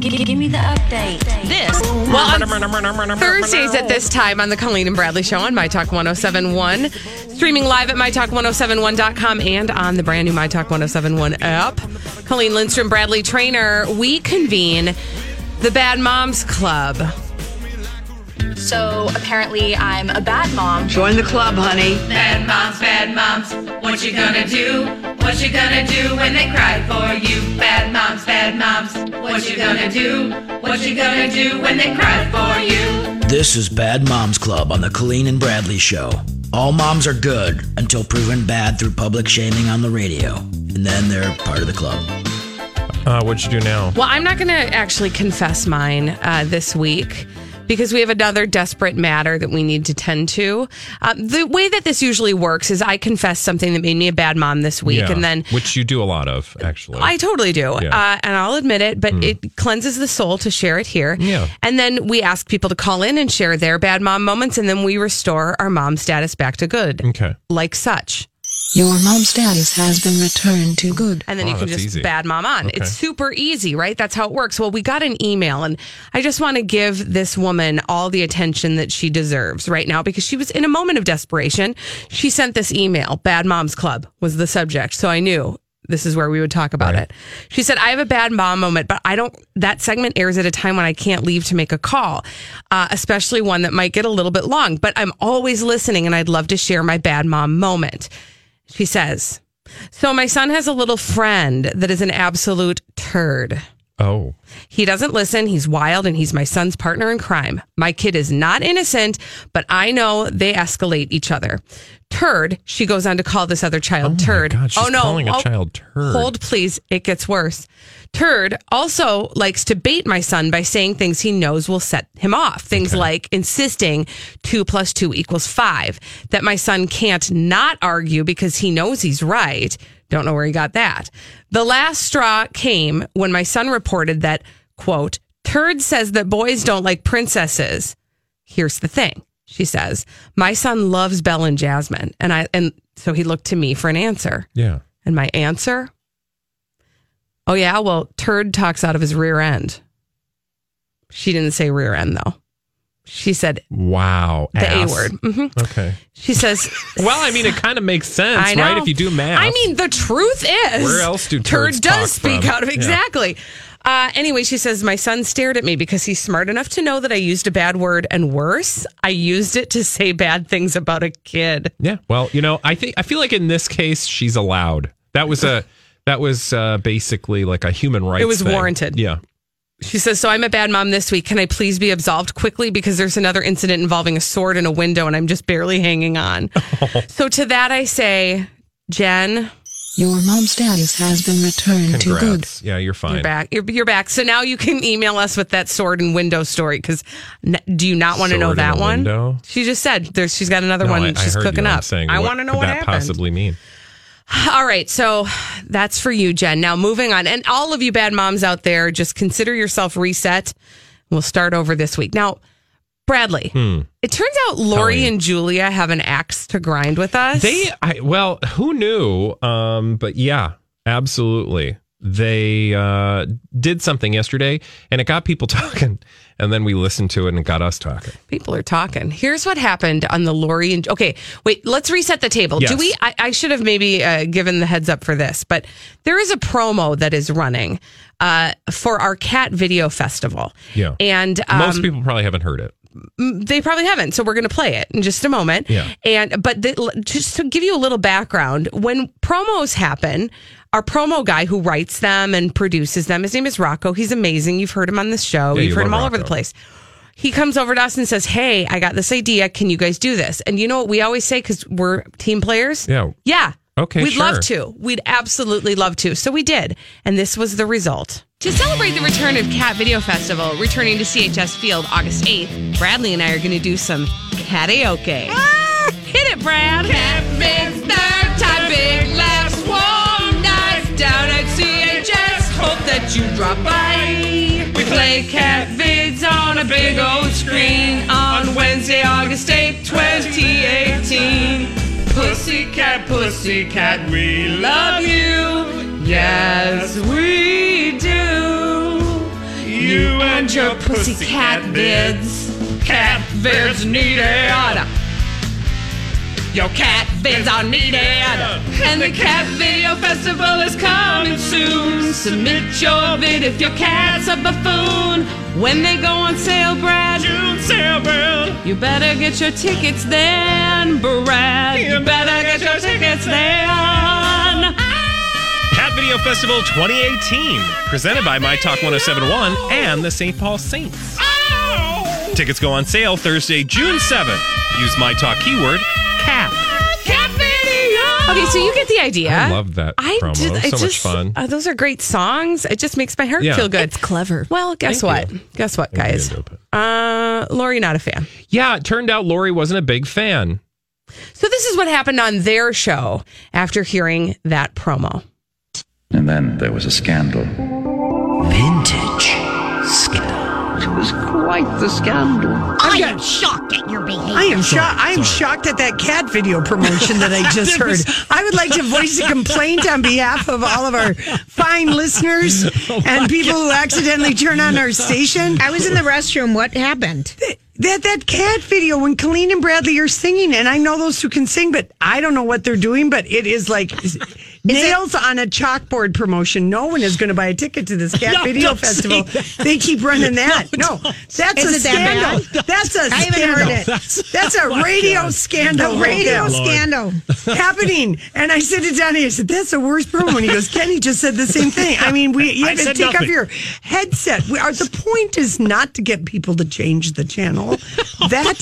Give, give me the update. This. Well, on Thursdays at this time on the Colleen and Bradley Show on My Talk 1071. Streaming live at MyTalk1071.com and on the brand new My Talk 1071 app. Colleen Lindstrom, Bradley Traynor. We convene the Bad Moms Club. So apparently, I'm a bad mom. Join the club, honey. Bad moms, bad moms, what you gonna do? What you gonna do when they cry for you? Bad moms, bad moms, what you gonna do? What you gonna do when they cry for you? This is Bad Moms Club on the Colleen and Bradley Show. All moms are good until proven bad through public shaming on the radio. And then they're part of the club. Uh, what'd you do now? Well, I'm not going to actually confess mine uh, this week because we have another desperate matter that we need to tend to. Uh, the way that this usually works is I confess something that made me a bad mom this week, Yeah, and then which you do a lot of, actually. I totally do. Yeah. Uh, and I'll admit it, but it cleanses the soul to share it here. Yeah. And then we ask people to call in and share their bad mom moments, and then we restore our mom status back to good, okay. like such. Your mom status has been returned to good. And then Wow, you can just easy. bad mom on. Okay. It's super easy, right? That's how it works. Well, we got an email, and I just want to give this woman all the attention that she deserves right now because she was in a moment of desperation. She sent this email. Bad Moms Club was the subject. So I knew this is where we would talk about Right. it. She said, I have a bad mom moment, but I don't, that segment airs at a time when I can't leave to make a call, uh, especially one that might get a little bit long, but I'm always listening and I'd love to share my bad mom moment. She says, So my son has a little friend that is an absolute turd. Oh, He doesn't listen. He's wild and he's my son's partner in crime. My kid is not innocent, but I know they escalate each other. Turd, she goes on to call this other child Oh my turd. God, she's oh no. calling a Oh, child turd. Hold please. It gets worse. Turd also likes to bait my son by saying things he knows will set him off. Things like insisting two plus two equals five, that my son can't not argue because he knows he's right. Don't know where he got that. The last straw came when my son reported that, quote, Turd says that boys don't like princesses. Here's the thing. She says, My son loves Belle and Jasmine. And I and so he looked to me for an answer. yeah. And my answer? Oh, yeah. Well, Turd talks out of his rear end. She didn't say rear end, though. She said Wow. the A ass. word. hmm Okay. She says, Well, I mean, it kind of makes sense, I know. right? If you do math. I mean, the truth is, Where else do Turd does talk speak from? out of Yeah. exactly. Uh, anyway, she says my son stared at me because he's smart enough to know that I used a bad word, and worse, I used it to say bad things about a kid. Yeah. Well, you know, I think I feel like in this case she's allowed. That was a that was uh, basically like a human rights. It was thing. warranted. Yeah. She says, So I'm a bad mom this week. Can I please be absolved quickly? Because there's another incident involving a sword in a window and I'm just barely hanging on. So to that, I say, Jen, Your mom's status has been returned to good. Yeah, you're fine. you're back. You're, you're back. So now you can email us with that sword and window story. Because do you not want to know that one? window? She just said there's, she's got another No, one I- I she's heard cooking up. saying, I want to know could what that happened. possibly mean? All right, so that's for you, Jen. Now moving on, and all of you bad moms out there, just consider yourself reset. We'll start over this week. Now, Bradley, it turns out Lori Hmm. and Julia have an axe to grind with us. They, I, well, who knew? Um, but yeah, absolutely. they uh, did something yesterday and it got people talking. And then we listened to it and it got us talking. People are talking. Here's what happened on the Lori and okay, wait. Let's reset the table. Yes. Do we? I, I should have maybe uh, given the heads up for this, but there is a promo that is running uh, for our cat video festival. Yeah. and um, Most people probably haven't heard it. they probably haven't. So we're going to play it in just a moment. Yeah. And but the, just to give you a little background, when promos happen, our promo guy who writes them and produces them, his name is Rocco. He's amazing. You've heard him on this show. Yeah, You've you heard him love all over the place. He comes over to us and says, "Hey, I got this idea. Can you guys do this?" And you know what we always say because we're team players. Yeah. Yeah. Okay, We'd love to. We'd absolutely love to. So we did. And this was the result. To celebrate the return of Cat Video Festival, returning to CHS Field August 8th, Bradley and I are going to do some karaoke. Ah! Hit it, Brad. Cat Vids, you drop by. We play Cat Vids on a big old screen on Wednesday, August 8th, 2018. Pussycat, pussycat, we love you. Yes, we do. You and your pussycat vids. Cat vids need needed. Your cat vids are needed. And the Cat Video Festival is coming soon. Submit your vid if your cat's a buffoon. When they go on sale, Brad. June sale, Brad. You better get your tickets then, Brad. You better get your tickets then. Cat Video Festival 2018, presented by My Talk 1071 and the St. Paul Saints. Oh! Tickets go on sale Thursday, June 7th. Use My Talk keyword CAT. Cat Okay, so you get the idea. I love that promo. ju- So much fun. uh, those are great songs. It just makes my heart Yeah. feel good. It's clever. Well, guess Thank what? Guess what, guys? into it. Uh, Lori, not a fan. Yeah, it turned out Lori wasn't a big fan. So this is what happened on their show after hearing that promo. And then there was a scandal. Vintage scandal. It was quite the scandal. I am shocked at your behavior. I am shocked. I am shocked at that cat video promotion that I just heard. I would like to voice a complaint on behalf of all of our fine listeners and people who accidentally turn on our station. I was in the restroom. What happened? That that cat video when Colleen and Bradley are singing, and I know those two can sing, but I don't know what they're doing. But it is like nails on a chalkboard promotion. No one is going to buy a ticket to this cat No, video festival. They keep running that. No, that's Is a it that scandal. That's a I haven't scandal. heard it. That's a oh radio scandal. A radio Lord. scandal. happening. And I said to Johnny, I said, that's the worst promo. And he goes, Kenny just said the same thing. I mean, we you have to take off your headset. We are, the point is not to get people to change the channel. Oh that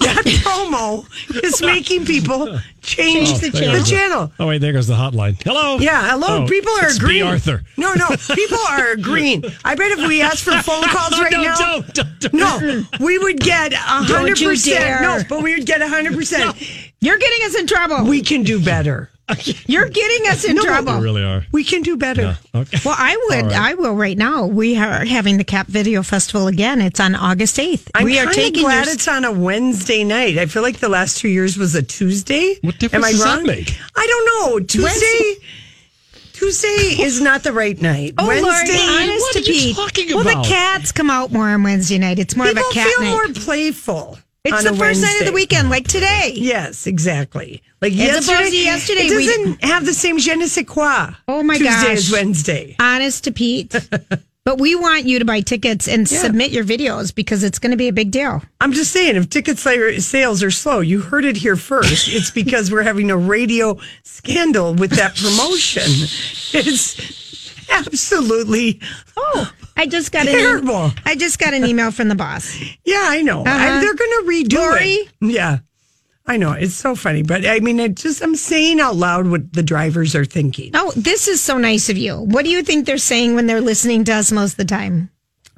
that promo is making people change oh, Change the, the channel. Oh wait, there goes the hotline. Hello. Yeah, hello. Oh, people are it's B. agreeing. Arthur. No, no. People are agreeing. I bet if we asked for phone calls right no, now, don't, don't, don't. no, we would get a hundred percent. No, but we would get a hundred percent. You're getting us in trouble. We can do better. You're getting us in No, trouble. You really are. We can do better. Okay. Well, I would. I will right now. We are having the Cat Video Festival again. It's on August 8th. I'm we are taking glad your- it's on a Wednesday night. I feel like the last two years was a Tuesday. What difference Am I does that wrong? make? I don't know. Tuesday. Tuesday is not the right night. Oh, Lord, Wednesday. honest what to are you Pete. talking about? well, the cats come out more on Wednesday night. It's more People of a cat feel night. more playful. It's the first night of the weekend, like today. Yes, exactly. Like As yesterday, yesterday, it we- doesn't have the same je ne sais quoi. Oh, my Tuesday gosh. is Wednesday. Honest to Pete. but we want you to buy tickets and submit your videos because it's going to be a big deal. I'm just saying, if ticket sales are slow, you heard it here first. It's because we're having a radio scandal with that promotion. It's absolutely Oh, I just got Terrible. an I just got an email from the boss. Yeah, I know. Uh-huh. I, they're going to redo Lori? it. Yeah, I know. It's so funny, but I mean, it just I'm saying out loud what the drivers are thinking. Oh, this is so nice of you. What do you think they're saying when they're listening to us most of the time?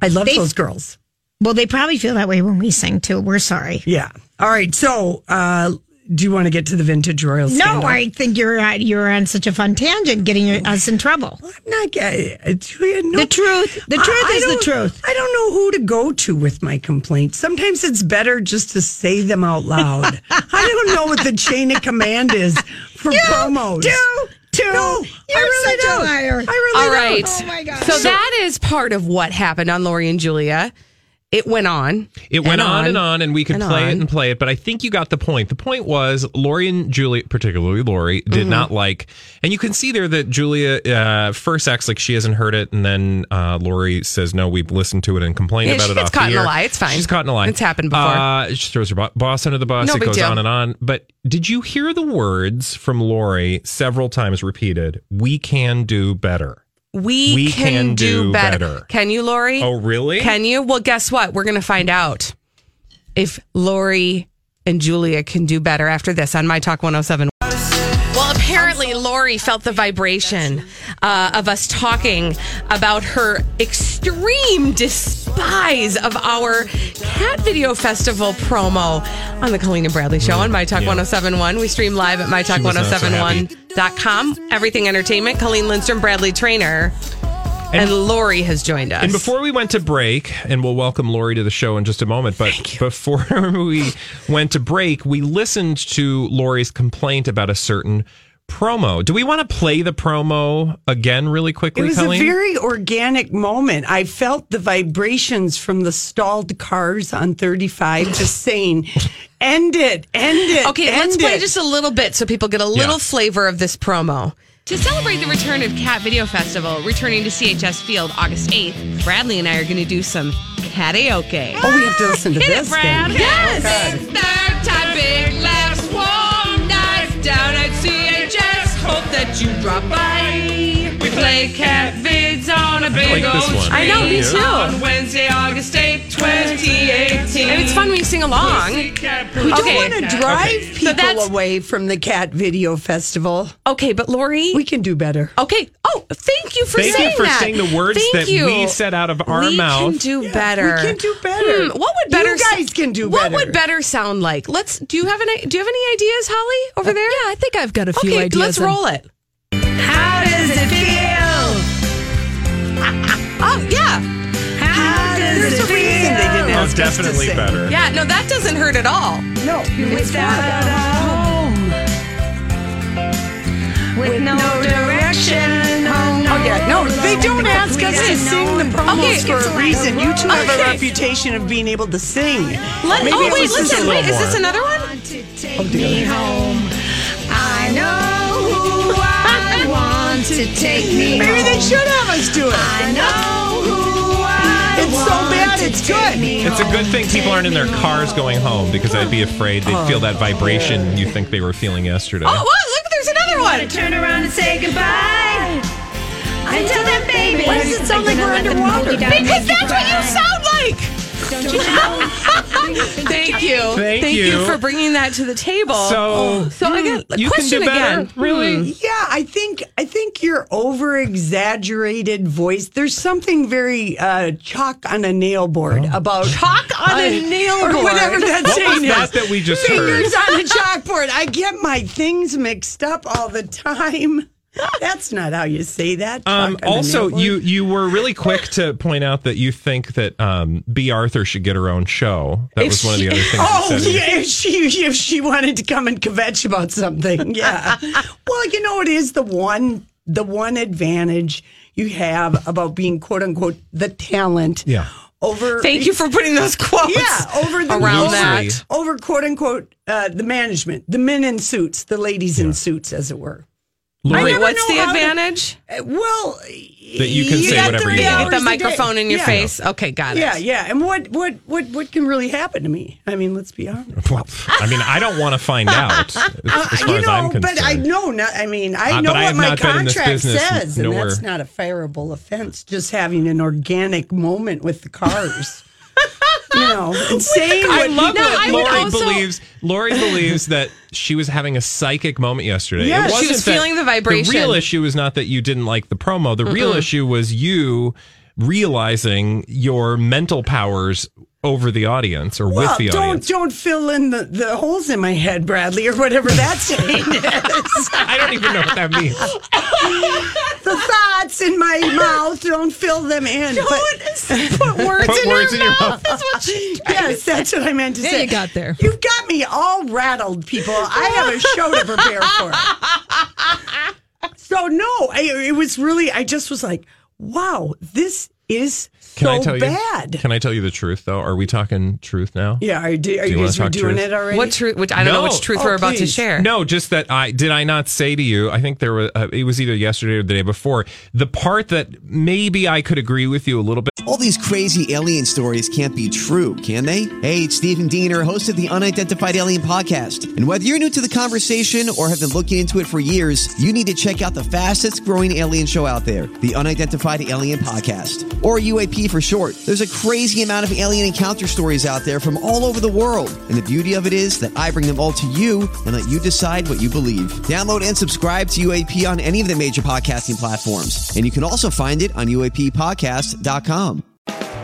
I love They- those girls. Well, they probably feel that way when we sing too. We're sorry. Yeah. All right. So, uh, do you want to get to the vintage royal? No. I think you're uh, you're on such a fun tangent, getting your- us in trouble. I'm not getting uh, Julia, no. The truth, the truth I is the truth. I don't know who to go to with my complaints. Sometimes it's better just to say them out loud. I don't know what the chain of command is for promos. Do too. You're I really such a don't. liar. I really All don't. Oh my God. So, that is part of what happened on Lori and Julia. It went on. It went on, and on, and we could play on. it and play it. But I think you got the point. The point was Lori and Julia, particularly Lori, did Mm-hmm. not like, and you can see there that Julia uh, first acts like she hasn't heard it, and then uh, Lori says, "No, we've listened to it and complained Yeah, about she it." gets off caught the in a lie. It's fine. She's caught in a lie. It's happened before. Uh, she throws her bo- boss under the bus. No it goes deal. on and on. But did you hear the words from Lori several times repeated? We can do better. We, We can, can do, do better. better. Can you, Lori? Oh, really? Can you? Well, guess what? We're going to find out if Lori and Julia can do better after this on My Talk 107. Well, apparently Lori felt the vibration uh, of us talking about her extreme despise of our Cat Video Festival promo on the Colleen and Bradley Show on My Talk Yeah. 1071. We stream live at She was not so happy. MyTalk1071.com. Everything Entertainment. Colleen Lindstrom, Bradley Traynor. And, Lori has joined us. And before we went to break, and we'll welcome Lori to the show in just a moment, but before we went to break, we listened to Lori's complaint about a certain promo. Do we want to play the promo again really quickly? It quickly, was Colleen? a very organic moment. I felt the vibrations from the stalled cars on 35 just saying, end it, end it. Okay, let's play it." just a little bit so people get a little Yeah. flavor of this promo. To celebrate the return of Cat Video Festival, returning to CHS Field August 8th, Bradley and I are going to do some karaoke. Oh, we have to listen to Hit this. it, Brad. Oh, yes. Oh, Third time, big laughs, warm nights down at CHS. Hope that you drop by. We play cat vids on a big like this old one. screen. I know, me too. On Wednesday, August 8th, 2018. And it's fun when you sing along. We don't want to drive So people that's- away from the Cat Video Festival. Okay, but Lori, We can do better. Okay. Oh, thank you for saying that. Thank saying you for that. saying the words Thank that you. we said out of our we mouth. We can do better. We can do better. Hmm, what would better? You guys can do what better. would better sound like? Let's. Do you have any? Do you have any ideas, Holly, over there? Yeah, I think I've got a few okay, ideas. let's and- roll it. How does it feel? They didn't Oh, ask us to definitely better. yeah. No, that doesn't hurt at all. No, Without a home, with no direction, home. Oh yeah, no, they don't ask us to sing the promos Okay, for a reason. You two have a Okay. reputation of being able to sing. Let, Maybe oh it wait, was just listen. little Wait, is this more. another one? Oh, take me home. I know who I want to take me Maybe home. they should have us do it. I know who I It's so bad, it's good. It's a good thing people aren't in their cars going home because I'd be afraid they'd feel that vibration you think they were feeling yesterday. Oh, what? Look, there's another Wanna one. turn around and say goodbye. Until then, baby. Why does it sound like we're underwater? Because that's what you sound like. Don't you? Thank you. Thank you. you. for bringing that to the table. So, so again, you can question do better? again. Really? Yeah, I think I think your over exaggerated voice. There's something very uh, chalk on a nail board about Chalk on a nail or board. whatever that What saying was is. that that we just Fingers heard? on a chalkboard. I get my things mixed up all the time. That's not how you say that. Um, Chalk on a also, you you were really quick to point out that you think that um, B. Arthur should get her own show. That If was one of the other things. Oh said. yeah, if she if she wanted to come and kvetch about something, yeah. well, you know, it is the one the one advantage you have about being quote unquote the talent. Yeah. Over. Thank you for putting those quotes. Yeah, over the around over, that. over quote unquote uh, the management, the men in suits, the ladies in suits, as it were. Lori, what's the how to- advantage? Uh, well, That you can say whatever you want. hours Get the microphone in your Yeah. face. Okay, got it. Yeah, yeah. And what what what what can really happen to me? I mean, let's be honest. Well, I mean, I don't want to find out as, as far you as know, I'm concerned. but I know not. I mean, I Uh, know but I what my not been in this contract business says, and that's not a fireable offense. Just having an organic moment with the cars, know, and I love people- that I Lori also- believes. Lori believes that she was having a psychic moment yesterday. Yeah, she was feeling the vibration. The real issue was not that you didn't like the promo. The real issue was you realizing your mental powers over the audience or Well, with the don't audience. don't fill in the, the holes in my head, Bradley, or whatever that saying is. I don't even know what that means. the thoughts in my mouth, don't fill them in. But put words, Put in, words your in your mouth. mouth. That's what she, yes, that's what I meant to Yeah, say. you got there. You've got me all rattled, people. I have a show to prepare for. So no, I, it was really. I just was like, wow, this is Can so I tell bad. you? Can I tell you the truth though? Are we talking truth now? Yeah, are, do, are Do you you guys doing truth? it already? What truth? Which I don't know which truth Oh, we're about to share. No, just that I did I not say to you. I think there was uh, it was either yesterday or the day before. The part that maybe I could agree with you a little bit. All these crazy alien stories can't be true, can they? Hey, it's Stephen Diener, host of the Unidentified Alien Podcast. And whether you're new to the conversation or have been looking into it for years, you need to check out the fastest growing alien show out there, the Unidentified Alien Podcast, or UAP for short. There's a crazy amount of alien encounter stories out there from all over the world. And the beauty of it is that I bring them all to you and let you decide what you believe. Download and subscribe to UAP on any of the major podcasting platforms. And you can also find it on UAPpodcast.com.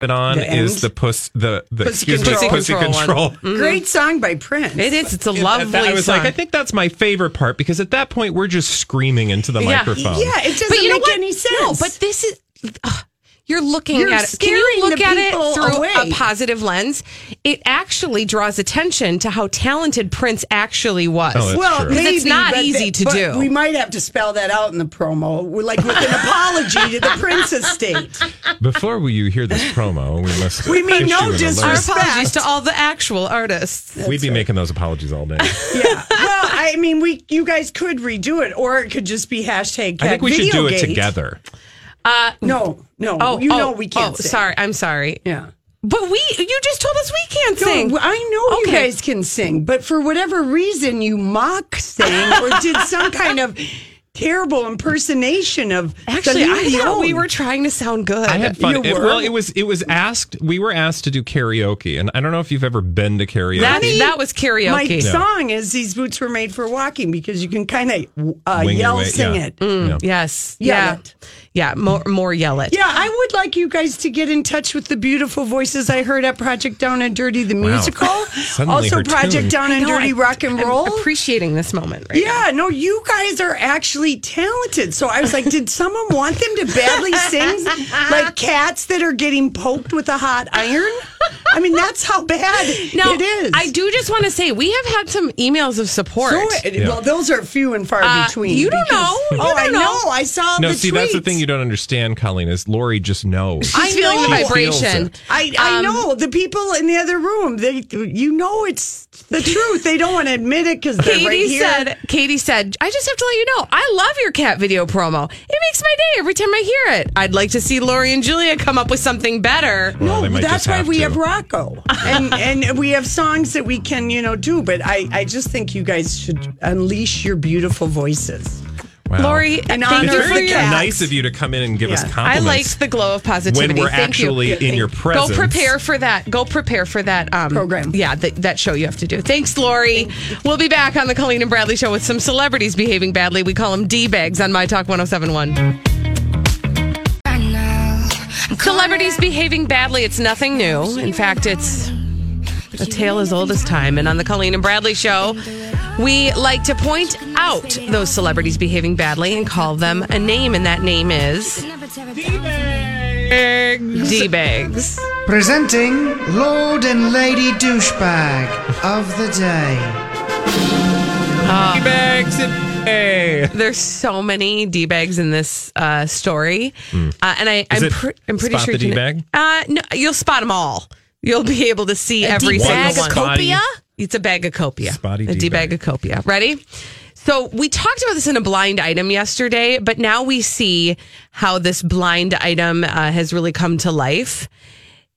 It on The is the puss the the Pussy excuse me, Control. pussy Control one. control. Mm-hmm. Great song by Prince. It is. It's a lovely that- I was song. like, I think that's my favorite part because at that point we're just screaming into the Yeah. microphone. Yeah, it doesn't but you know make what? any sense. No, but this is. ugh, you're looking You're at it. Can you scaring look the at it people through away. a positive lens? It actually draws attention to how talented Prince actually was. Oh, that's well, true. maybe it's not but- easy to but do. We might have to spell that out in the promo, We're like with an apology to the Prince estate. Before we, you hear this promo, we must. We mean issue no an alert. Our disrespect. apologies to all the actual artists. We'd be making those apologies all day. Yeah. Well, I mean, we you guys could redo it, or it could just be hashtag. I think we should do it Videogate. together. Uh, No, no. oh, you oh, know we can't. Oh, sing. sorry. I'm sorry. Yeah. But we, you just told us we can't No, sing. I know you guys can sing, but for whatever reason, you mock sang or did some kind of terrible impersonation of Actually, I Celine thought we were trying to sound good. I had fun. You It- were? well, it was it was asked. We were asked to do karaoke, and I don't know if you've ever been to karaoke. That, that was karaoke. My karaoke. song is "These Boots Were Made for Walking" because you can kind of uh, Wing your yell, way- sing yeah. it. Mm, Yeah. Yes. Yell yeah. it. Yeah. More, more yell it. Yeah, I would like you guys to get in touch with the beautiful voices I heard at Project Down and Dirty the Wow. musical. Also, Project tune. Down and No, Dirty I- Rock and I'm Roll. appreciating this moment right yeah, no, you guys are actually talented. So I was like, did someone want them to badly sing like cats that are getting poked with a hot iron? I mean, that's how bad Now, it is. I do just want to say we have had some emails of support. So, Well, those are few and far Uh, between. you don't because- know. You oh, I don't know. know. I saw no, the see, that's the thing you don't understand, Colleen. Is Lori just knows? She's I feeling the know. She feels vibration. it. I, I Um, know the people in the other room. They, you know, it's the truth. They don't want to admit it because they're Katie right here. said, Katie said, I just have to let you know, I love your cat video promo. It makes my day every time I hear it. I'd like to see Lori and Julia come up with something better. Well, no, that's why have we to. have Rocco, and and we have songs that we can you know do. But I I just think you guys should unleash your beautiful voices. Wow. Lori, In thank honor it's you of for very the your. cats. nice of you to come in and give us Yeah. I like the glow of positivity. when we're Thank actually you. in your presence. Go prepare for that. Go prepare for that um, Program. Yeah, th- that show you have to do. Thanks, Lori. We'll be back on the Colleen and Bradley show with some celebrities behaving badly. We call them D bags on My Talk 1071. Celebrities behaving badly, it's nothing new. In fact, it's a tale as old as time. And on the Colleen and Bradley show, we like to point out those celebrities behaving badly and call them a name, and that name is D bags. Presenting Lord and Lady Douchebag of the Day. Uh, bags Hey. There's so many d bags in this uh, story, uh, and I. Is I'm, it pre- I'm pretty spot sure the you can- D-bag? Uh, no, you'll spot them all. You'll be able to see A every D-bag single of one. copia? It's a bag of copia. Spotty a d bag of copia. Ready? So we talked about this in a blind item yesterday, but now we see how this blind item uh, has really come to life.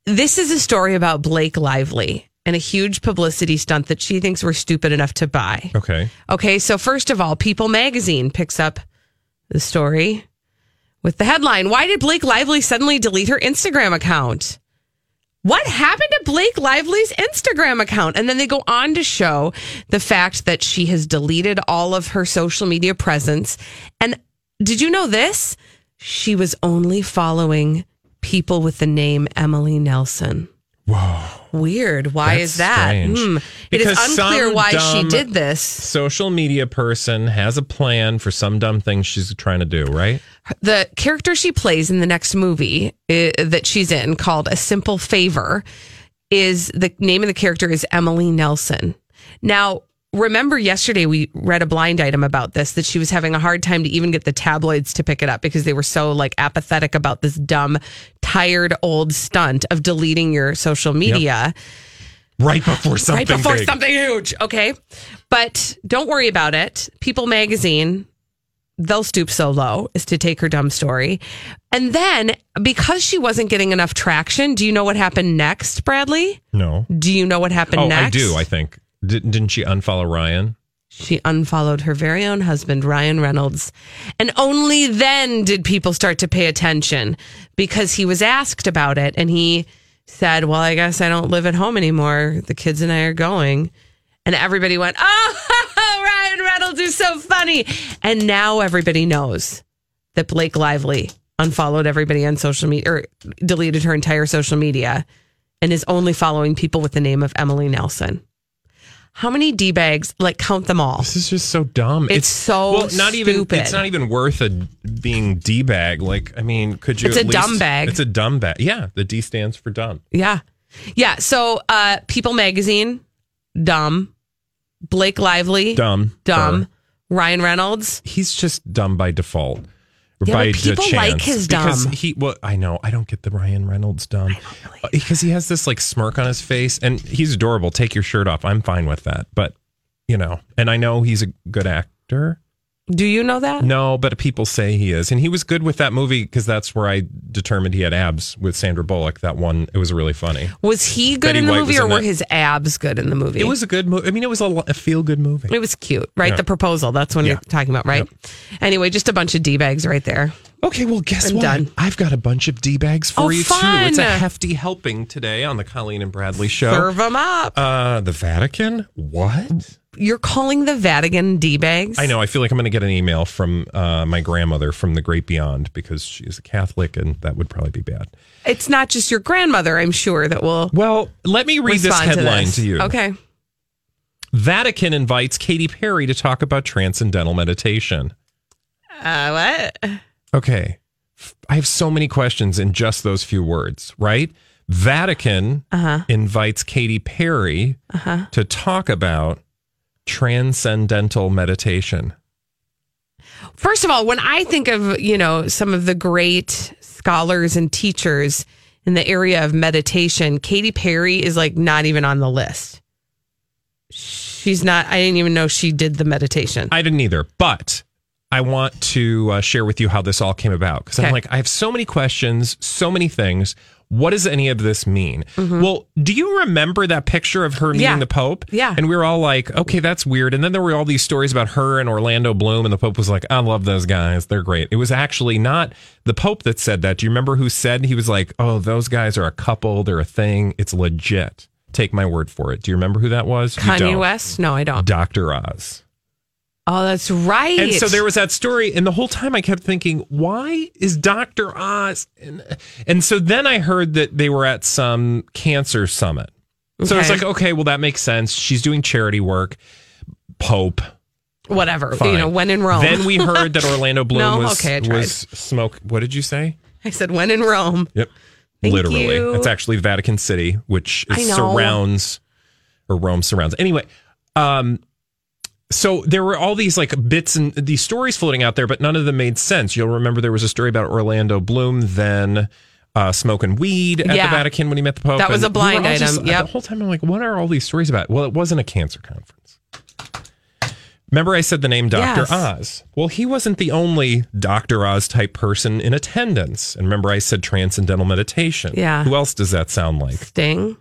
This is a story about Blake Lively and a huge publicity stunt that she thinks we're stupid enough to buy. Okay. Okay, so first of all, People Magazine picks up the story with the headline Why did Blake Lively suddenly delete her Instagram account? What happened to Blake Lively's Instagram account? And then they go on to show the fact that she has deleted all of her social media presence. And did you know this? She was only following people with the name Emily Nelson. Whoa. Weird. Why That's is that? Hmm. It is unclear why she did this. Social media person has a plan for some dumb thing she's trying to do, right? the character she plays in the next movie uh, that she's in called A Simple Favor is the name of the character is Emily Nelson. Now, remember yesterday we read a blind item about this that she was having a hard time to even get the tabloids to pick it up because they were so like apathetic about this dumb, tired old stunt of deleting your social media Right before something right before big. something huge. Okay. But don't worry about it. People magazine, they'll stoop so low as to take her dumb story. And then because she wasn't getting enough traction, do you know what happened next, Bradley? No. Do you know what happened Oh, next? I do, I think. Didn't, didn't she unfollow Ryan? She unfollowed her very own husband, Ryan Reynolds. And only then did people start to pay attention because he was asked about it and he said, Well, I guess I don't live at home anymore. The kids and I are going. And everybody went, Oh, Ryan Reynolds is so funny. And now everybody knows that Blake Lively unfollowed everybody on social media or deleted her entire social media and is only following people with the name of Emily Nelson. How many D bags? Like count them all. This is just so dumb. It's so well, not even. stupid. It's not even worth a being D bag. Like, I mean, could you? It's a dumb bag. It's a dumb bag. Yeah, the D stands for dumb. Yeah. Yeah. So uh People Magazine, dumb. Blake Lively, Dumb. dumb. Her. Ryan Reynolds. He's just dumb by default. Yeah, by but people chance. like his dumb. Because he, well, I know. I don't get the Ryan Reynolds dumb. Uh, Because he has this like smirk on his face and he's adorable. Take your shirt off. I'm fine with that. But, you know, and I know he's a good actor. Do you know that? No, but people say he is. And he was good with that movie because that's where I determined he had abs with Sandra Bullock. That one, it was really funny. Was he good Betty in the White movie or were it. his abs good in the movie? It was a good movie. I mean, it was a, a feel good movie. It was cute, right? Yeah. The proposal. That's what Yeah. you're talking about, right? Anyway, just a bunch of D bags right there. Okay, well, guess I'm what? done. I've got a bunch of D bags for Oh, you too. It's a hefty helping today on the Colleen and Bradley show. Serve them up. Uh, the Vatican? What? You're calling the Vatican D bags? I know. I feel like I'm going to get an email from uh, my grandmother from the Great Beyond because she's a Catholic, and that would probably be bad. It's not just your grandmother, I'm sure, that will. Well, let me read this headline this. to you. Okay. Vatican invites Katy Perry to talk about transcendental meditation. Uh, what? Okay. I have so many questions in just those few words, right? Vatican Uh-huh. invites Katy Perry Uh-huh. to talk about transcendental meditation. First of all, when I think of, you know, some of the great scholars and teachers in the area of meditation, Katy Perry is like not even on the list. She's not, I didn't even know she did the meditation. I didn't either, but I want to uh, share with you how this all came about because I'm like, I have so many questions, so many things. What does any of this mean? Well, do you remember that picture of her meeting Mm-hmm. Yeah. the Pope? Yeah. And we were all like, okay, that's weird. And then there were all these stories about her and Orlando Bloom, and the Pope was like, I love those guys. They're great. It was actually not the Pope that said that. Do you remember who said? He was like, oh, those guys are a couple. They're a thing. It's legit. Take my word for it. Do you remember who that was? You Kanye. West? No, I don't. Dr. Oz. Oh, that's right. And so there was that story, and the whole time I kept thinking, why is Dr. Oz? And, and so then I heard that they were at some cancer summit. So it's Okay. like, okay, well, that makes sense. She's doing charity work. Pope. whatever. Fine. You know, when in Rome. Then we heard that Orlando Bloom No? was, Okay, I was smoke. What did you say? I said, when in Rome. Yep. Thank Literally. you. It's actually Vatican City, which is surrounds or Rome surrounds. Anyway, um so there were all these like bits and these stories floating out there, but none of them made sense. You'll remember there was a story about Orlando Bloom then uh, smoking weed at Yeah. the Vatican when he met the Pope. That was a blind we just- item. Yep. The whole time I'm like, what are all these stories about? Well, it wasn't a cancer conference. Remember, I said the name Dr. Yes. Oz. Well, he wasn't the only Dr. Oz type person in attendance. And remember, I said transcendental meditation. Yeah. Who else does that sound like? Sting.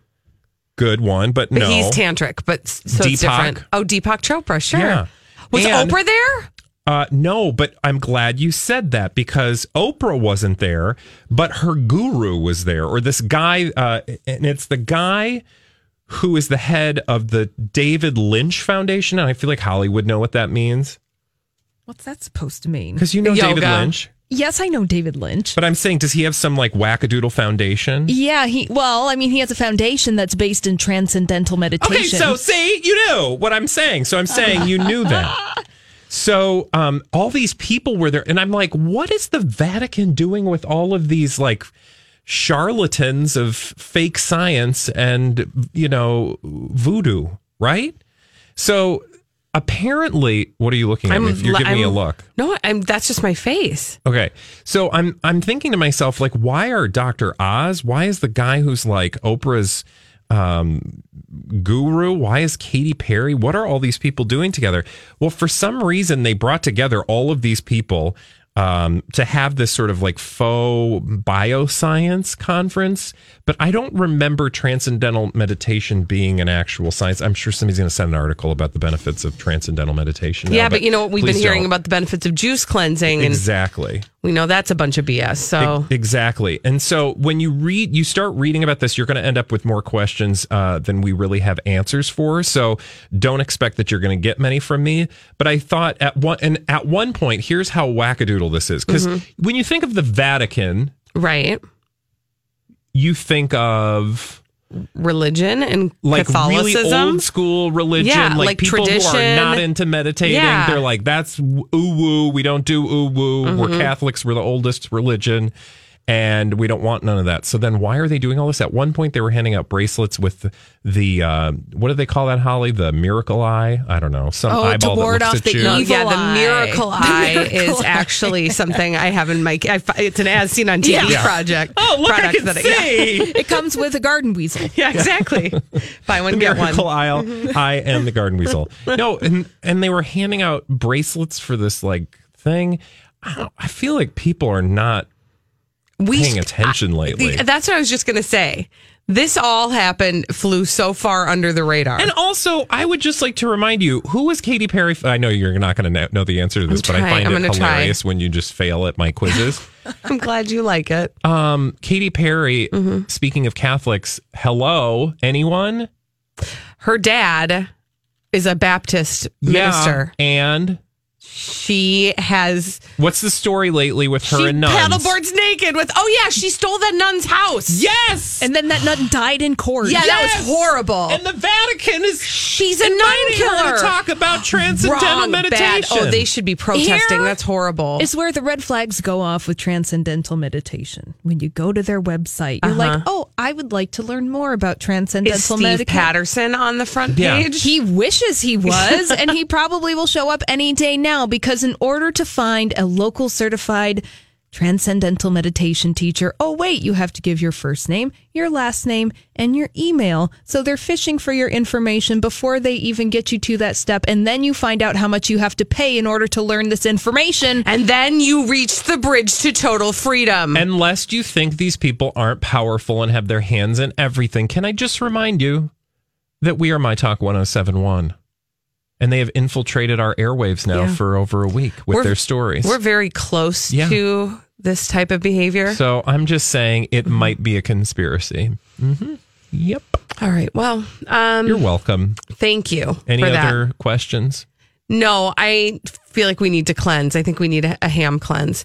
Good one, but, But no. he's tantric, but so it's different. Oh, Deepak Chopra, sure. Yeah. Was And- Oprah there? Uh, no, but I'm glad you said that because Oprah wasn't there, but her guru was there, or this guy, uh, and it's the guy who is the head of the David Lynch Foundation. And I feel like Hollywood know what that means. What's that supposed to mean? Because you know David Lynch. Yes, I know David Lynch. But I'm saying, does he have some like wackadoodle foundation? Yeah, he well, I mean, he has a foundation that's based in transcendental meditation. Okay, so see, you knew what I'm saying. So I'm saying you knew that. So um, all these people were there, and I'm like, what is the Vatican doing with all of these like charlatans of fake science and you know voodoo, right? So apparently, what are you looking at? me? If you're giving me a I'm- look. No, I'm. That's just my face. Okay. So I'm I'm thinking to myself, like, why are Dr. Oz? Why is the guy who's like Oprah's um guru? Why is Katy Perry? What are all these people doing together? Well, for some reason they brought together all of these people um to have this sort of like faux bioscience conference, but I don't remember transcendental meditation being an actual science. I'm sure somebody's going to send an article about the benefits of transcendental meditation. now, yeah, but, you know what? We've been hearing don't. about the benefits of juice cleansing, and exactly. We know that's a bunch of BS. So Exactly. And so when you read, you start reading about this, you're going to end up with more questions uh, than we really have answers for. So don't expect that you're going to get many from me. But I thought at one, and at one point, here's how wackadoodle this is. Because Mhm. when you think of the Vatican, right, you think of religion and like really Catholicism. old school religion, Yeah, like, like people who are tradition. not into meditating. Yeah. They're like, that's ooh woo. We don't do ooh woo. We're Mhm. Catholics. We're the oldest religion. And we don't want none of that. So then, why are they doing all this? At one point, they were handing out bracelets with the, the uh, what do they call that, Holly? The miracle eye? I don't know. Some Oh, to eyeball that ward looks off at the you. Evil yeah, the eye. miracle The eye miracle is eye. actually something I have in my. I, it's an as seen on TV Yeah. project. Oh, look, I product can that see. it comes with a garden weasel. Yeah, exactly. Buy one the get one. miracle aisle. I am the garden weasel. No, and and they were handing out bracelets for this like thing. I, don't, I feel like people are not We- paying attention lately. That's what I was just going to say. This all happened, flew so far under the radar. And also, I would just like to remind you who was Katy Perry? I know you're not going to know the answer to this, but I find I'm it gonna try. hilarious when you just fail at my quizzes. I'm glad you like it. um, Katy Perry. Mm-hmm. Speaking of Catholics, hello, anyone? Her dad is a Baptist minister. And She has what's the story lately with her she and nuns? paddleboards naked with. Oh yeah, she stole that nun's house. Yes, And then that nun died in court. yeah, that was horrible. And the Vatican is She's a nun inviting her killer. to talk about transcendental Wrong, bad. meditation. Oh, they should be protesting. Here That's horrible. is where the red flags go off with transcendental meditation. When you go to their website, you're like, Uh-huh. oh, I would like to learn more about transcendental is Steve meditation. Patterson on the front Yeah. page? He wishes he was, and he probably will show up any day now because, in order to find a local certified transcendental meditation teacher, oh, wait, you have to give your first name, your last name, and your email. So they're fishing for your information before they even get you to that step. And then you find out how much you have to pay in order to learn this information. and then you reach the bridge to total freedom. And lest you think these people aren't powerful and have their hands in everything, can I just remind you that we are My Talk 1071? And they have infiltrated our airwaves now Yeah. for over a week with We're- their stories. We're very close Yeah. to this type of behavior. So I'm just saying it Mm-hmm. might be a conspiracy. hmm Yep. All right. Well, um, You're welcome. thank you Any for that. other questions? No, I feel like we need to cleanse. I think we need a, a ham cleanse.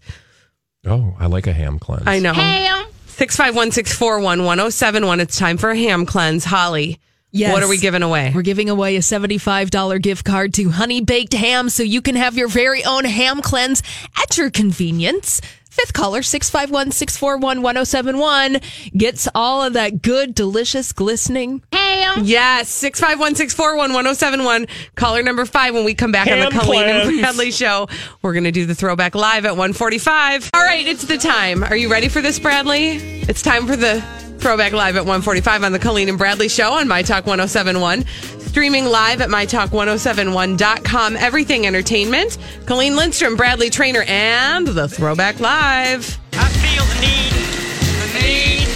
Oh, I like a ham cleanse. I know. Ham. 651 641 1071. It's time for a ham cleanse. Holly, Yes. what are we giving away? We're giving away a $75 gift card to Honey Baked Ham so you can have your very own ham cleanse at your convenience. Fifth caller, 651 641 1071, gets all of that good, delicious, glistening ham. Yes, 651 641 1071. Caller number five when we come back on the Colleen and. Bradley show. We're going to do the throwback live at 145. All right, it's the time. Are you ready for this, Bradley? It's time for the throwback live at 145 on the Colleen and Bradley show on My Talk 1071. Streaming live at MyTalk1071.com. Everything Entertainment. Colleen Lindstrom, Bradley Traynor, and the throwback live. I feel the need, the need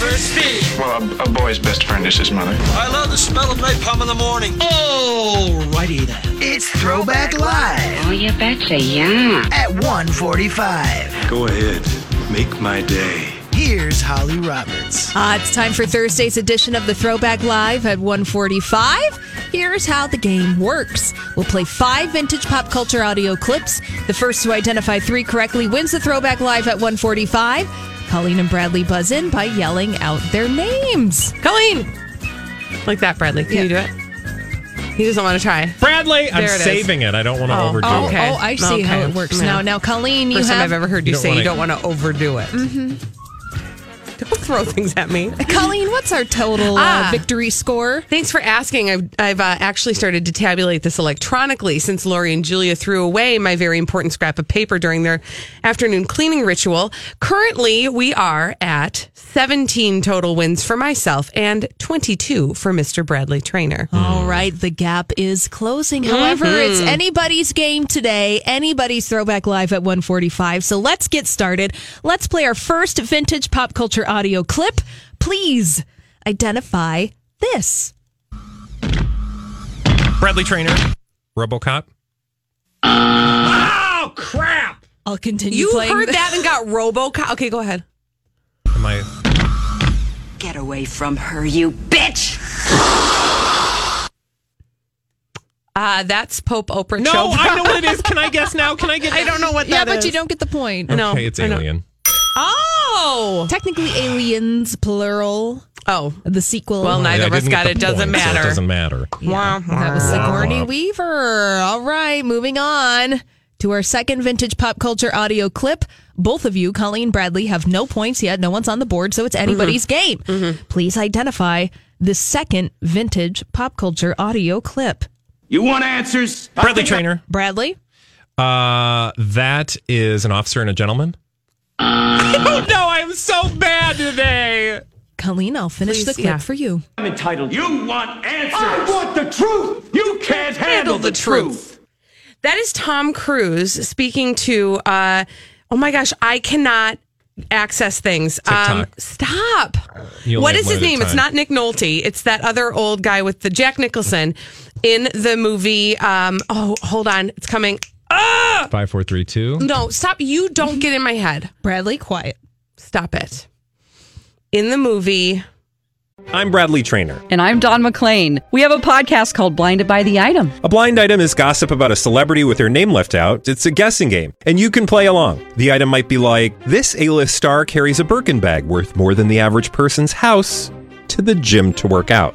for speed. Well, a, a boy's best friend is his mother. I love the smell of napalm in the morning. Alrighty then. It's Throwback Live. Oh, you betcha, yeah. At 145. Go ahead. Make my day. Here's Holly Roberts. Uh, it's time for Thursday's edition of the Throwback Live at 145. Here's how the game works. We'll play five vintage pop culture audio clips. The first to identify three correctly wins the Throwback Live at 145. Colleen and Bradley buzz in by yelling out their names. Colleen! Like that, Bradley. Can you do it? He doesn't want to try. Bradley, I'm There it is. saving it. I don't want to Oh, overdo Oh, it. oh, I see how it works Yeah. now. Now, Colleen, you First time have I've ever heard you, You say you wanna- don't want to overdo it. Mm-hmm. Don't throw things at me. Colleen, what's our total uh, Ah. victory score? Thanks for asking. I've, I've uh, actually started to tabulate this electronically since Lori and Julia threw away my very important scrap of paper during their afternoon cleaning ritual. Currently, we are at 17 total wins for myself and 22 for Mr. Bradley Traynor. All right, the gap is closing. However, Mhm. it's anybody's game today, anybody's throwback live at 145. So let's get started. Let's play our first vintage pop culture audio clip. Please identify this. Bradley Traynor, RoboCop. Oh, crap. I'll continue You playing. heard that and got Robocop. Okay, go ahead. Am I? Get away from her, you bitch! Uh, that's Pope Oprah No, Chopra. I know what it is. Can I guess now? Can I get? I don't know what that is. yeah, but is. you don't get the point. I know. Okay, it's I know. Alien. Oh. Technically, aliens, plural. Oh. The sequel. Well, neither of us got it. the Doesn't point, so matter. it doesn't matter. Wah, That was wah. Sigourney Weaver. All right, moving on to our second vintage pop culture audio clip. Both of you, Colleen Bradley, have no points yet. No one's on the board, so it's anybody's game. Please identify the second vintage pop culture audio clip. You want answers? Bradley Traynor. Bradley? Uh, that is an officer and a gentleman. oh no, I'm so bad today. Colleen, I'll finish Please, the clip yeah. for you. I'm entitled. You want answers? I want the truth. You can't handle, the, truth. That is Tom Cruise speaking to. Uh, oh my gosh, I cannot access things. Um, stop. You only What have is one his name? It's not Nick Nolte. It's that other old guy with the Jack Nicholson in the movie. Um, oh, hold on, it's coming. Ah! Five, four, three, two. No, stop. You don't get in my head. Bradley, quiet. Stop it. In the movie. I'm Bradley Traynor. And I'm Don McClain. We have a podcast called Blinded by the Item. A blind item is gossip about a celebrity with their name left out. It's a guessing game, and you can play along. The item might be like this: A-list star carries a Birkin bag worth more than the average person's house to the gym to work out.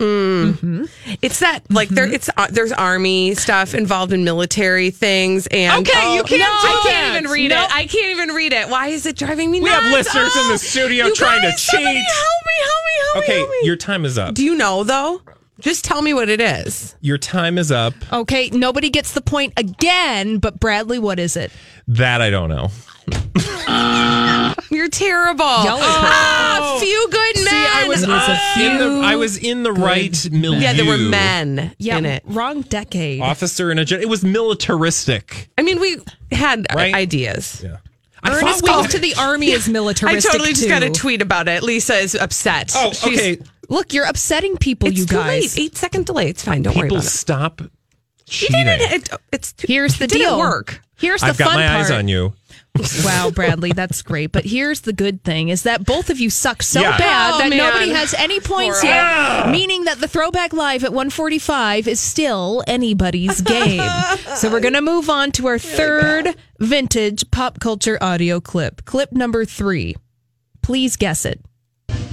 Mm. It's that like there. It's uh, there's army stuff involved in military things and Okay, you can't no, do I can't even read Nope. it. I can't even read it. Why is it driving me nuts? We nuts? have listeners in the Oh, studio you trying to guys, somebody cheat. Help me! Help me! Help me! Okay, help me. your time is up. Do you know though? Just tell me what it is. Your time is up. Okay, nobody gets the point again, but Bradley, what is it? That I don't know. You're terrible. Y'all ah, few good men. See, I was, It a uh, in the, I was in the right milieu. yeah, there were men Yeah, in it. wrong decade. Officer and a gen- It was militaristic. I mean, we had uh, Right? ideas. Yeah. Ernest goes to the army is militaristic. I militaristic totally just too. got a tweet about it. Lisa is upset. Oh, She's- okay. Look, you're upsetting people, It's you too guys. late. Eight second delay. It's fine. Don't worry People about it. People stop You cheating. did it. It- it's too, Here's the it didn't deal. work. Here's the I've got fun my part. eyes on you. Wow, Bradley, that's great. But here's the good thing is that both of you suck so Yeah. bad Oh, that man. nobody has any points Poor- yet, Ah. meaning that the throwback live at 145 is still anybody's game. so we're going to move on to our third vintage pop culture audio clip. Clip number 3. Please guess it.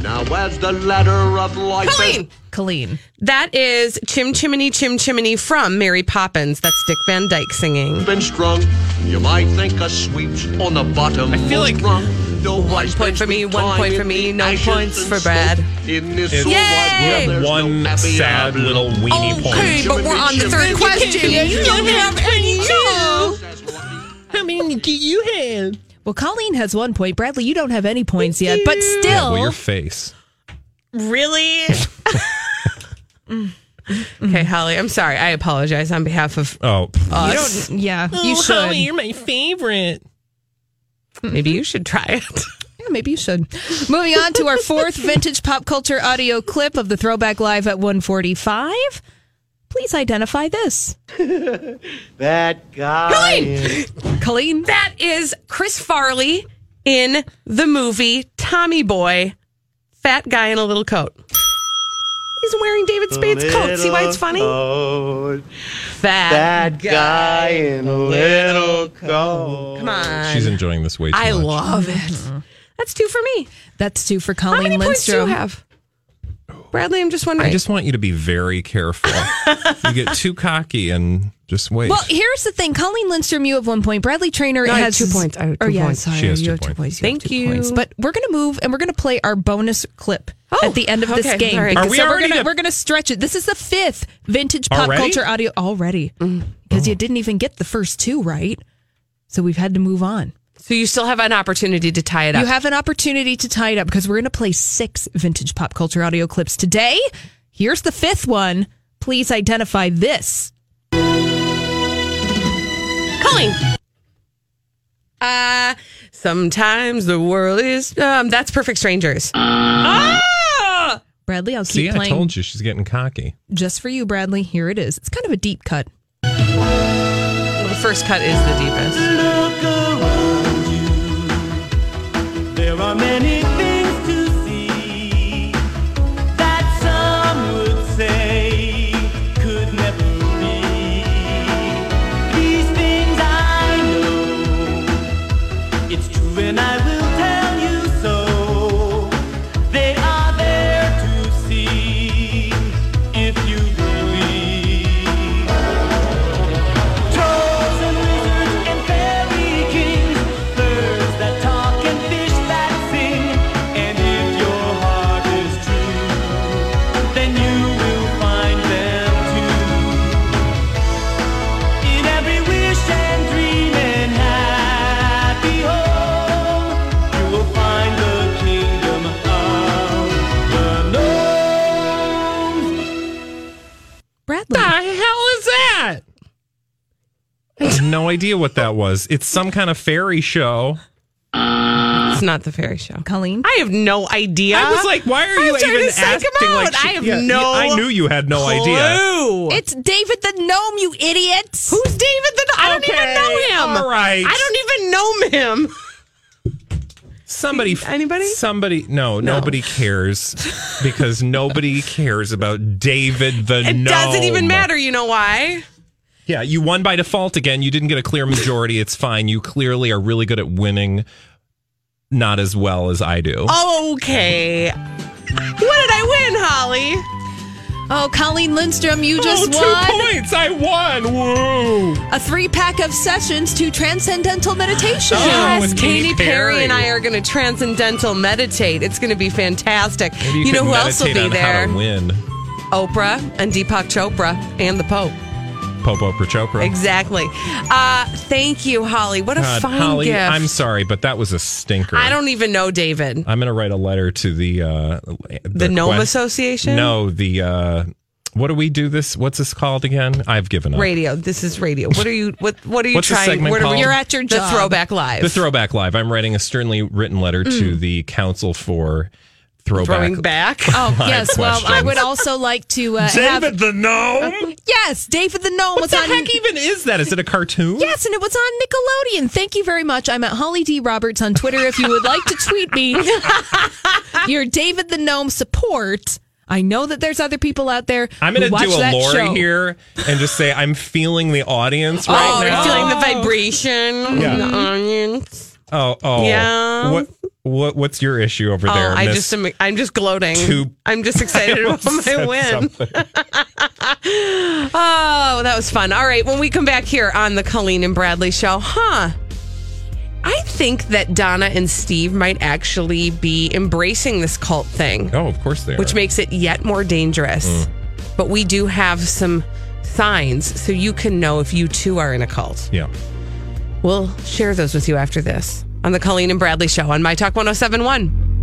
Now, as the ladder of life Colleen. Colleen. That is Chim Chimney Chim Chimney from Mary Poppins. That's Dick Van Dyke singing. been strung, you might think a sweep's on the bottom. I feel like- rung. No One point for me, one point for me, no points for Brad. In this It's wide Yay! world, one no sad little weenie Okay, point. but we're on the third question. You don't have any no. How many do you have? Well, Colleen has one point. Bradley, you don't have any points yet, but Yeah, still. well, your face. Really? okay, Holly, I'm sorry. I apologize on behalf of Oh, you don't, yeah, you oh, should. you're my favorite. Maybe you should try it. Yeah, maybe you should. Moving on to our fourth vintage pop culture audio clip of the Throwback Live at 145. Please identify this. That guy. Colleen! Colleen. That is Chris Farley in the movie Tommy Boy, fat guy in a little coat. He's wearing David Spade's coat. See why it's funny? Coat. Fat, That guy in a little coat. Come on. She's enjoying this way too I much. love it. Mm-hmm. That's two for me. That's two for How Colleen many points do you Lindstrom. have? Bradley, I'm just wondering. I just want you to be very careful. you get too cocky and just wait. Well, here's the thing. Colleen Lindstrom, you have one point. Bradley Traynor No, I have has two points. I have or two oh, yeah, points. sorry, She has you two have two points. points. You Thank two you. Points. But we're going to move and we're going to play our bonus clip Oh, at the end of this game. All right. Because Are we so we're already gonna we're gonna stretch it. This is the fifth vintage pop Already? culture audio already mm. because you oh. didn't even get the first two right. So we've had to move on. So you still have an opportunity to tie it up. You have an opportunity to tie it up because we're going to play six vintage pop culture audio clips today. Here's the fifth one. Please identify this. Colleen. Uh, sometimes the world is. Um, that's Perfect Strangers. Ah! Bradley, I'll keep See, I told you she's getting cocky. just for you, Bradley. Here it is. It's kind of a deep cut. Well, the first cut is the deepest. There are many things no idea what that was. It's some kind of fairy show. It's not the fairy show. Colleen. I have no idea. I was like, why are I you was trying even to psych him asking? Like, she- I have yeah, no I knew you had no idea. clue. It's David the Gnome, you idiots. Who's David the? Gnome? I don't even Okay, know him. all right. I don't even know him. Somebody, Anybody? Somebody, no, nobody cares because nobody cares about David the Gnome. It doesn't even matter. You know why? Yeah, you won by default again. You didn't get a clear majority. It's fine. You clearly are really good at winning, not as well as I do. Okay. What did I win, Holly? Oh, Colleen Lindstrom, you just Oh, two won points. I won. Woo. a three pack of sessions to Transcendental Meditation. Oh, yes, with Katy Katy Perry. Perry. and I are going to transcendental meditate. It's going to be fantastic. Maybe you, know who else will be on How there? to win. Oprah and Deepak Chopra and the Pope. Popo Chopra. Exactly. Uh, thank you, Holly. What a God, fine Holly, gift. I'm sorry, but that was a stinker. I don't even know David. I'm going to write a letter to the uh, The Gnome quest- Association? No, the uh, what do we do this? What's this called again? I've given up. Radio. This is radio. What are you? What What are you What's trying? segment what are we- You're at your job. the. Throwback Live. The Throwback Live. I'm writing a sternly written letter to Mm. the Council for Throwback. Throwing back. Oh, yes. Well, I would also like to uh, have. David the Gnome. Yes, David the Gnome What was the on. heck even is that? Is it a cartoon? Yes, and it was on Nickelodeon. Thank you very much. I'm at Holly D. Roberts on Twitter. If you would like to tweet me your David the Gnome support, I know that there's other people out there. I'm going to watch do a that Lori show. here and just say I'm feeling the audience right oh, now. you're feeling the vibration Yeah. the onions. Oh, oh. Yeah. What what what's your issue over there? oh, I Miss just am. I'm just gloating. Two- I'm just excited about my win. Oh, that was fun. All right, when we come back here on the Colleen and Bradley show, huh? I think that Donna and Steve might actually be embracing this cult thing, Oh, of course they are. which makes it yet more dangerous. Mm. But we do have some signs so you can know if you too are in a cult. yeah. We'll share those with you after this on the Colleen and Bradley show on My Talk 1071.